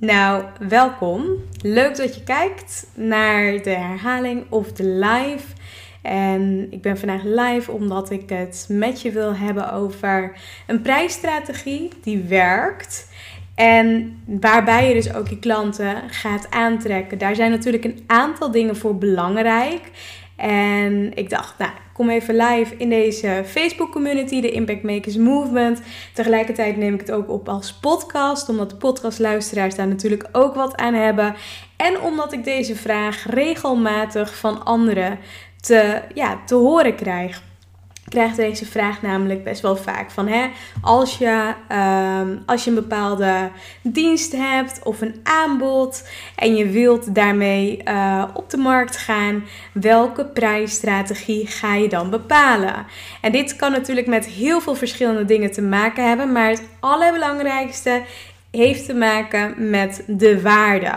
Nou, welkom. Leuk dat je kijkt naar de herhaling of de live. En ik ben vandaag live omdat ik het met je wil hebben over een prijsstrategie die werkt. En waarbij je dus ook je klanten gaat aantrekken. Daar zijn natuurlijk een aantal dingen voor belangrijk. En ik dacht, nou, kom even live in deze Facebook community, de Impact Makers Movement. Tegelijkertijd neem ik het ook op als podcast, omdat podcastluisteraars daar natuurlijk ook wat aan hebben. En omdat ik deze vraag regelmatig van anderen te, ja, te horen krijg krijg deze vraag namelijk best wel vaak van hè, als, je, um, als je een bepaalde dienst hebt of een aanbod en je wilt daarmee uh, op de markt gaan, welke prijsstrategie ga je dan bepalen? En dit kan natuurlijk met heel veel verschillende dingen te maken hebben, maar het allerbelangrijkste heeft te maken met de waarde.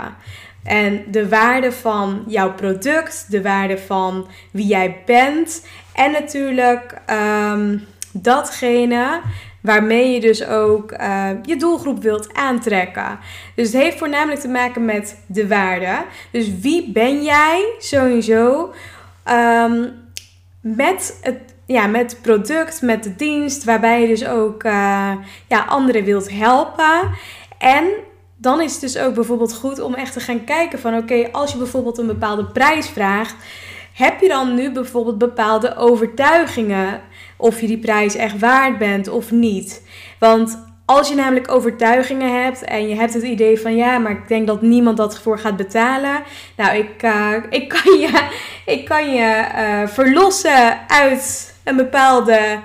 En de waarde van jouw product, de waarde van wie jij bent en natuurlijk um, datgene waarmee je dus ook uh, je doelgroep wilt aantrekken. Dus het heeft voornamelijk te maken met de waarde. Dus wie ben jij sowieso um, met het ja, met product, met de dienst, waarbij je dus ook uh, ja, anderen wilt helpen. En dan is het dus ook bijvoorbeeld goed om echt te gaan kijken van oké, als je bijvoorbeeld een bepaalde prijs vraagt, heb je dan nu bijvoorbeeld bepaalde overtuigingen of je die prijs echt waard bent of niet? Want als je namelijk overtuigingen hebt en je hebt het idee van ja, maar ik denk dat niemand dat voor gaat betalen. Nou, ik, uh, ik kan je, ik kan je uh, verlossen uit een, bepaalde,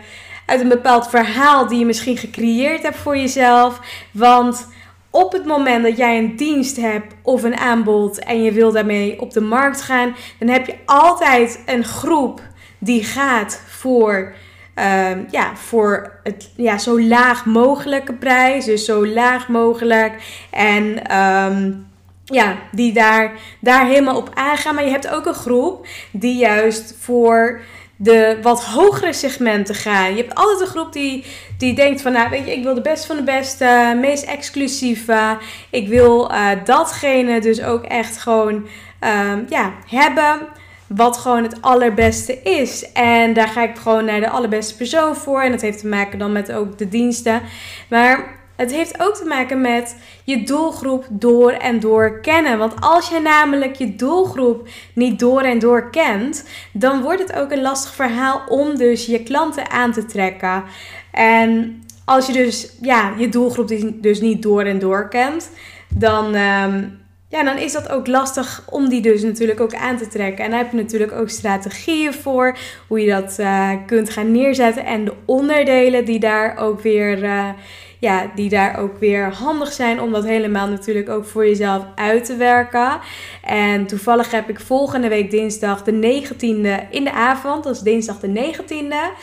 uit een bepaald verhaal die je misschien gecreëerd hebt voor jezelf. Want op het moment dat jij een dienst hebt of een aanbod en je wil daarmee op de markt gaan, dan heb je altijd een groep die gaat voor, uh, ja, voor het ja, zo laag mogelijke prijs. Dus zo laag mogelijk. En um, ja, die daar, daar helemaal op aangaan. Maar je hebt ook een groep die juist voor de wat hogere segmenten gaan. Je hebt altijd een groep die, die denkt van, nou weet je, ik wil de beste van de beste, meest exclusieve. Ik wil uh, datgene dus ook echt gewoon um, ja, hebben wat gewoon het allerbeste is. En daar ga ik gewoon naar de allerbeste persoon voor. En dat heeft te maken dan met ook de diensten. Maar het heeft ook te maken met je doelgroep door en door kennen. Want als je namelijk je doelgroep niet door en door kent, dan wordt het ook een lastig verhaal om dus je klanten aan te trekken. En als je dus ja, je doelgroep dus niet door en door kent, dan, um, ja, dan is dat ook lastig om die dus natuurlijk ook aan te trekken. En daar heb je natuurlijk ook strategieën voor, hoe je dat uh, kunt gaan neerzetten en de onderdelen die daar ook weer. Uh, ja, die daar ook weer handig zijn om dat helemaal natuurlijk ook voor jezelf uit te werken. En toevallig heb ik volgende week dinsdag de 19e in de avond, dat is dinsdag de 19e,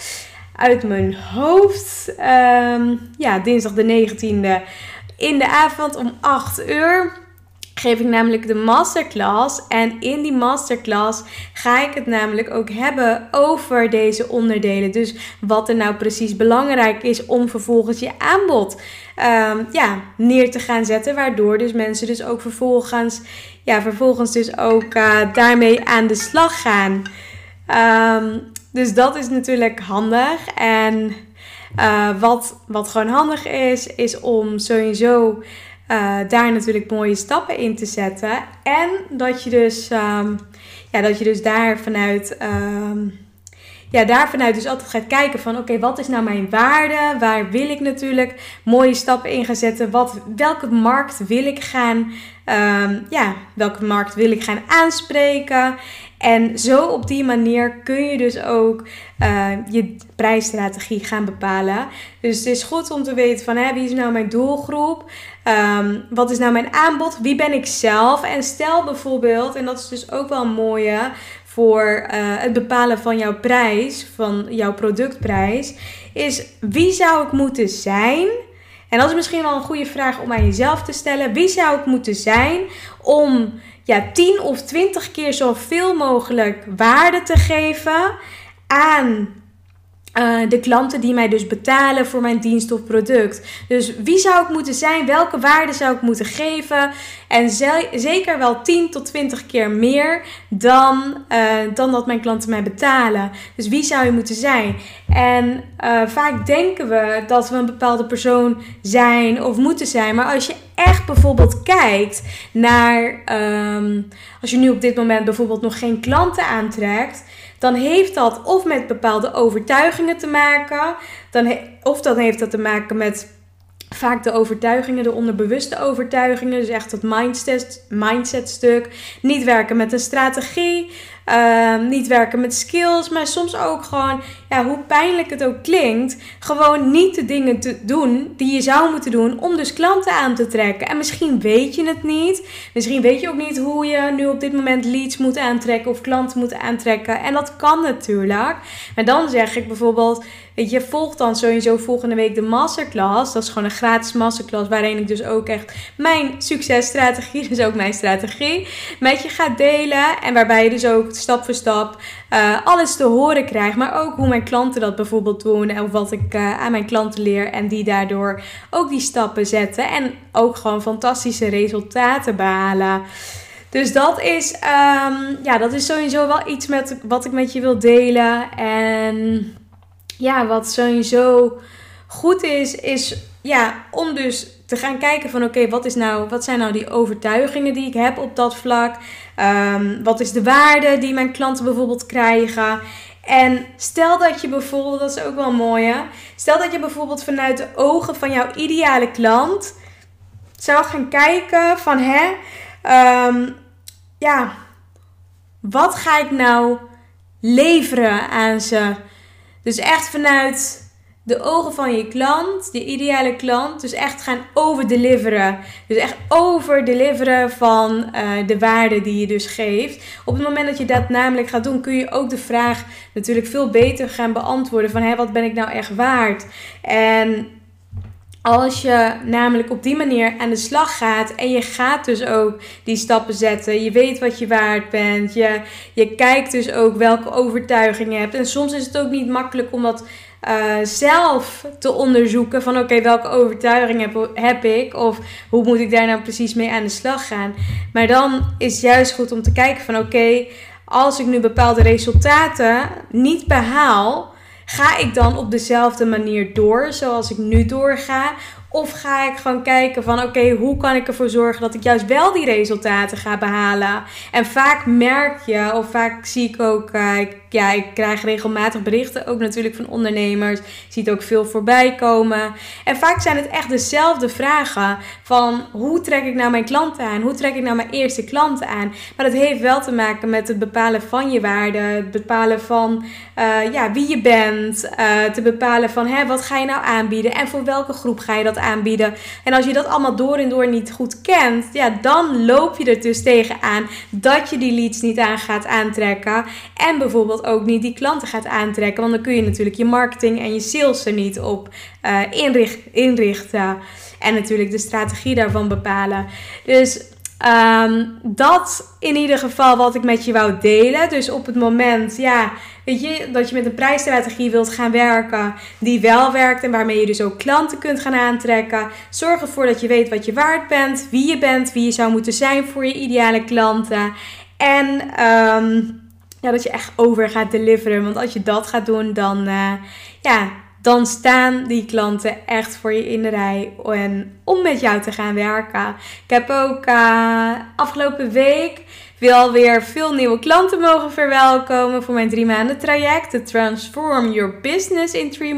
uit mijn hoofd. Um, ja, dinsdag de 19e in de avond om 8 uur. Geef ik namelijk de masterclass. En in die masterclass ga ik het namelijk ook hebben over deze onderdelen. Dus wat er nou precies belangrijk is om vervolgens je aanbod ehm, ja, neer te gaan zetten. Waardoor dus mensen dus ook vervolgens, ja, vervolgens dus ook uh, daarmee aan de slag gaan. Um, dus dat is natuurlijk handig. En uh, wat, wat gewoon handig is, is om sowieso uh, daar natuurlijk mooie stappen in te zetten. En dat je dus, um, ja, dat je dus daar vanuit. Um, ja, daar vanuit dus altijd gaat kijken van oké, wat is nou mijn waarde? Waar wil ik natuurlijk mooie stappen in gaan zetten? Wat, welke markt wil ik gaan, um, ja, welke markt wil ik gaan aanspreken? En zo op die manier kun je dus ook uh, je prijsstrategie gaan bepalen. Dus het is goed om te weten van hè, wie is nou mijn doelgroep? Um, wat is nou mijn aanbod? Wie ben ik zelf? En stel bijvoorbeeld, en dat is dus ook wel een mooie voor uh, het bepalen van jouw prijs, van jouw productprijs, is wie zou ik moeten zijn? En dat is misschien wel een goede vraag om aan jezelf te stellen. Wie zou ik moeten zijn om ja, 10 of 20 keer zoveel mogelijk waarde te geven aan uh, de klanten die mij dus betalen voor mijn dienst of product. Dus wie zou ik moeten zijn? Welke waarde zou ik moeten geven? En zeker wel 10 tot 20 keer meer dan, uh, dan dat mijn klanten mij betalen. Dus wie zou je moeten zijn? En uh, vaak denken we dat we een bepaalde persoon zijn of moeten zijn. Maar als je echt bijvoorbeeld kijkt naar. Um, als je nu op dit moment bijvoorbeeld nog geen klanten aantrekt dan heeft dat of met bepaalde overtuigingen te maken, dan of dan heeft dat te maken met vaak de overtuigingen, de onderbewuste overtuigingen, dus echt het mindset, mindset stuk, niet werken met een strategie, uh, niet werken met skills, maar soms ook gewoon, ja, hoe pijnlijk het ook klinkt, gewoon niet de dingen te doen die je zou moeten doen om dus klanten aan te trekken. En misschien weet je het niet, misschien weet je ook niet hoe je nu op dit moment leads moet aantrekken of klanten moet aantrekken. En dat kan natuurlijk. Maar dan zeg ik bijvoorbeeld, weet je, volg dan sowieso volgende week de masterclass. Dat is gewoon een gratis masterclass waarin ik dus ook echt mijn successtrategie, dus ook mijn strategie, met je ga delen. En waarbij je dus ook stap voor stap uh, alles te horen krijg. Maar ook hoe mijn klanten dat bijvoorbeeld doen. En wat ik uh, aan mijn klanten leer. En die daardoor ook die stappen zetten. En ook gewoon fantastische resultaten behalen. Dus dat is, um, ja, dat is sowieso wel iets met, wat ik met je wil delen. En ja, wat sowieso goed is, is ja, om dus te gaan kijken van oké, wat is nou, wat zijn nou die overtuigingen die ik heb op dat vlak? Um, wat is de waarde die mijn klanten bijvoorbeeld krijgen? En stel dat je bijvoorbeeld, dat is ook wel mooi hè, stel dat je bijvoorbeeld vanuit de ogen van jouw ideale klant zou gaan kijken van hè, um, ja, wat ga ik nou leveren aan ze? Dus echt vanuit de ogen van je klant, de ideale klant, dus echt gaan overdeliveren. Dus echt overdeliveren van uh, de waarde die je dus geeft. Op het moment dat je dat namelijk gaat doen, kun je ook de vraag natuurlijk veel beter gaan beantwoorden van hé, wat ben ik nou echt waard? En als je namelijk op die manier aan de slag gaat en je gaat dus ook die stappen zetten, je weet wat je waard bent, je, je kijkt dus ook welke overtuigingen je hebt. En soms is het ook niet makkelijk om dat uh, zelf te onderzoeken van oké, welke overtuiging heb, ik of hoe moet ik daar nou precies mee aan de slag gaan. Maar dan is het juist goed om te kijken van oké, als ik nu bepaalde resultaten niet behaal, ga ik dan op dezelfde manier door zoals ik nu doorga? Of ga ik gewoon kijken van oké, hoe kan ik ervoor zorgen dat ik juist wel die resultaten ga behalen? En vaak merk je, of vaak zie ik ook, uh, ik ja, ik krijg regelmatig berichten, ook natuurlijk van ondernemers. Je ziet ook veel voorbij komen. En vaak zijn het echt dezelfde vragen van hoe trek ik nou mijn klanten aan? Hoe trek ik nou mijn eerste klanten aan? Maar dat heeft wel te maken met het bepalen van je waarde, het bepalen van uh, ja, wie je bent, uh, te bepalen van hè, wat ga je nou aanbieden en voor welke groep ga je dat aanbieden. En als je dat allemaal door en door niet goed kent, ja, dan loop je er dus tegenaan dat je die leads niet aan gaat aantrekken. En bijvoorbeeld ook niet die klanten gaat aantrekken. Want dan kun je natuurlijk je marketing en je sales er niet op uh, inricht, inrichten. En natuurlijk de strategie daarvan bepalen. Dus Um, dat in ieder geval wat ik met je wou delen. Dus op het moment, ja, weet je, dat je met een prijsstrategie wilt gaan werken die wel werkt en waarmee je dus ook klanten kunt gaan aantrekken. Zorg ervoor dat je weet wat je waard bent, wie je bent, wie je zou moeten zijn voor je ideale klanten. En um, dat je echt over gaat deliveren. Want als je dat gaat doen, dan, uh, ja, dan staan die klanten echt voor je in de rij en om met jou te gaan werken. Ik heb ook uh, afgelopen week wil weer veel nieuwe klanten mogen verwelkomen voor mijn drie maanden traject. De Transform Your Business in Three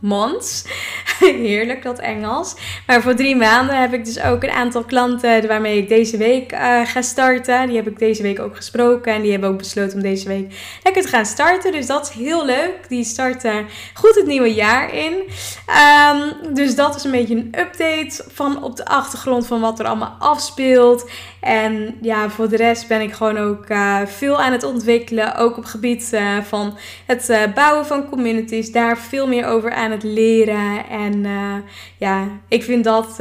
Months. Heerlijk dat Engels. Maar voor drie maanden heb ik dus ook een aantal klanten waarmee ik deze week uh, ga starten. Die heb ik deze week ook gesproken en die hebben ook besloten om deze week lekker te gaan starten. Dus dat is heel leuk. Die starten goed het nieuwe jaar in. Um, dus dat is een beetje een update van op de achtergrond van wat er allemaal afspeelt. En ja, voor de rest ben ik gewoon ook uh, veel aan het ontwikkelen. Ook op gebied uh, van het uh, bouwen van communities. Daar veel meer over aan het leren. En ja, ik vind dat,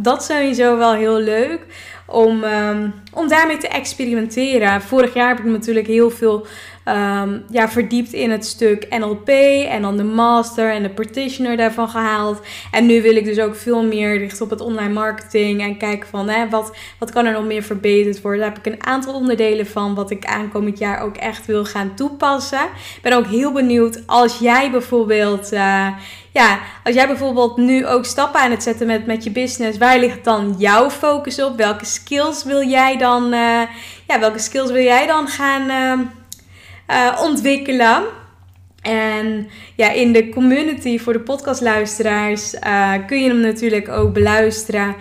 dat sowieso wel heel leuk. Om, um, om daarmee te experimenteren. Vorig jaar heb ik natuurlijk heel veel um, ja, verdiept in het stuk NLP en dan de master en de practitioner daarvan gehaald. En nu wil ik dus ook veel meer richten op het online marketing en kijken van hè, wat, wat kan er nog meer verbeterd worden. Daar heb ik een aantal onderdelen van wat ik aankomend jaar ook echt wil gaan toepassen. Ik ben ook heel benieuwd als jij bijvoorbeeld... Uh, ja, als jij bijvoorbeeld nu ook stappen aan het zetten met, met je business, waar ligt dan jouw focus op? Welke skills wil jij dan, uh, ja, welke skills wil jij dan gaan, uh, uh, ontwikkelen. En ja, in de community voor de podcastluisteraars uh, kun je hem natuurlijk ook beluisteren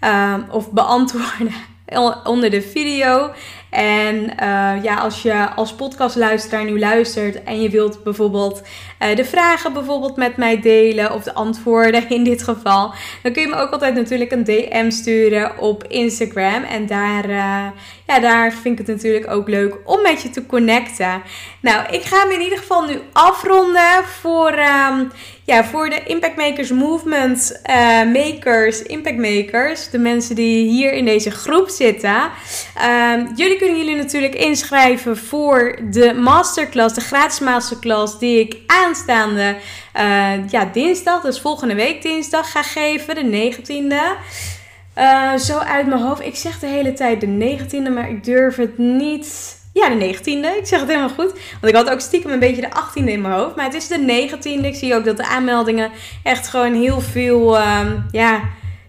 uh, of beantwoorden onder de video. En uh, ja, als je als podcastluisteraar nu luistert en je wilt bijvoorbeeld uh, de vragen bijvoorbeeld met mij delen of de antwoorden in dit geval, dan kun je me ook altijd natuurlijk een DM sturen op Instagram. En daar, uh, ja, daar vind ik het natuurlijk ook leuk om met je te connecten. Nou, ik ga hem in ieder geval nu afronden voor, um, ja, voor de Impact Makers Movement makers, Impact Makers, de mensen die hier in deze groep zitten. Um, jullie kunnen jullie natuurlijk inschrijven voor de masterclass, de gratis masterclass die ik aanstaande uh, ja, dinsdag, dus volgende week dinsdag ga geven, de 19e. Uh, zo uit mijn hoofd. Ik zeg de hele tijd de 19e, maar ik durf het niet. Ja, de 19e. Ik zeg het helemaal goed. Want ik had ook stiekem een beetje de 18e in mijn hoofd. Maar het is de 19e. Ik zie ook dat de aanmeldingen echt gewoon heel veel. Um, ja,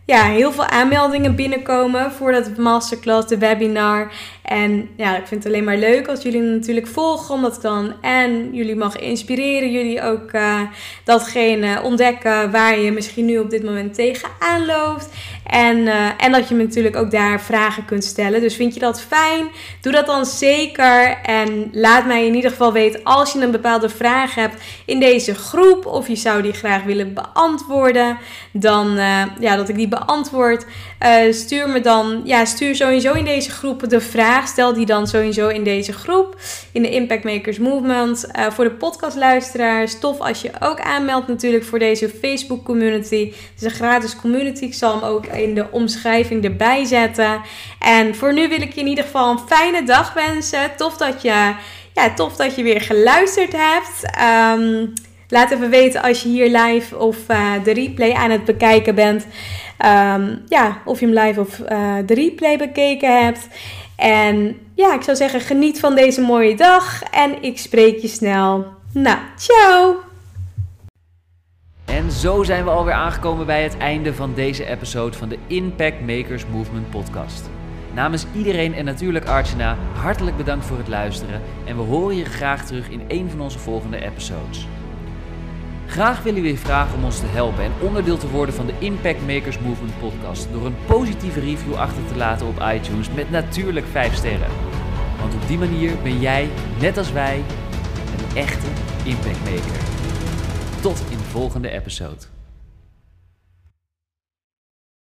ja, heel veel aanmeldingen binnenkomen voor dat masterclass, de webinar. En ja, ik vind het alleen maar leuk als jullie natuurlijk volgen, omdat dan en jullie mag inspireren, jullie ook uh, datgene ontdekken waar je misschien nu op dit moment tegenaan loopt. En, uh, en dat je me natuurlijk ook daar vragen kunt stellen. Dus vind je dat fijn? Doe dat dan zeker. En laat mij in ieder geval weten als je een bepaalde vraag hebt in deze groep. Of je zou die graag willen beantwoorden. Dan uh, ja, dat ik die beantwoord. Stuur me dan, ja, stuur sowieso in deze groep de vraag. Stel die dan sowieso in deze groep. In de Impact Makers Movement. Uh, voor de podcastluisteraars. Tof als je ook aanmeldt natuurlijk voor deze Facebook community. Het is een gratis community. Ik zal hem ook in de omschrijving erbij zetten. En voor nu wil ik je in ieder geval een fijne dag wensen. Tof dat je, ja, tof dat je weer geluisterd hebt. Um, laat even weten als je hier live of uh, de replay aan het bekijken bent. Um, ja, of je hem live of uh, de replay bekeken hebt. En ja, ik zou zeggen, geniet van deze mooie dag. En ik spreek je snel. Nou, ciao! En zo zijn we alweer aangekomen bij het einde van deze episode van de Impact Makers Movement podcast. Namens iedereen en natuurlijk Archana, hartelijk bedankt voor het luisteren en we horen je graag terug in een van onze volgende episodes. Graag willen we je vragen om ons te helpen en onderdeel te worden van de Impact Makers Movement podcast door een positieve review achter te laten op iTunes met natuurlijk 5 sterren. Want op die manier ben jij, net als wij, een echte Impact Maker. Tot in de volgende episode.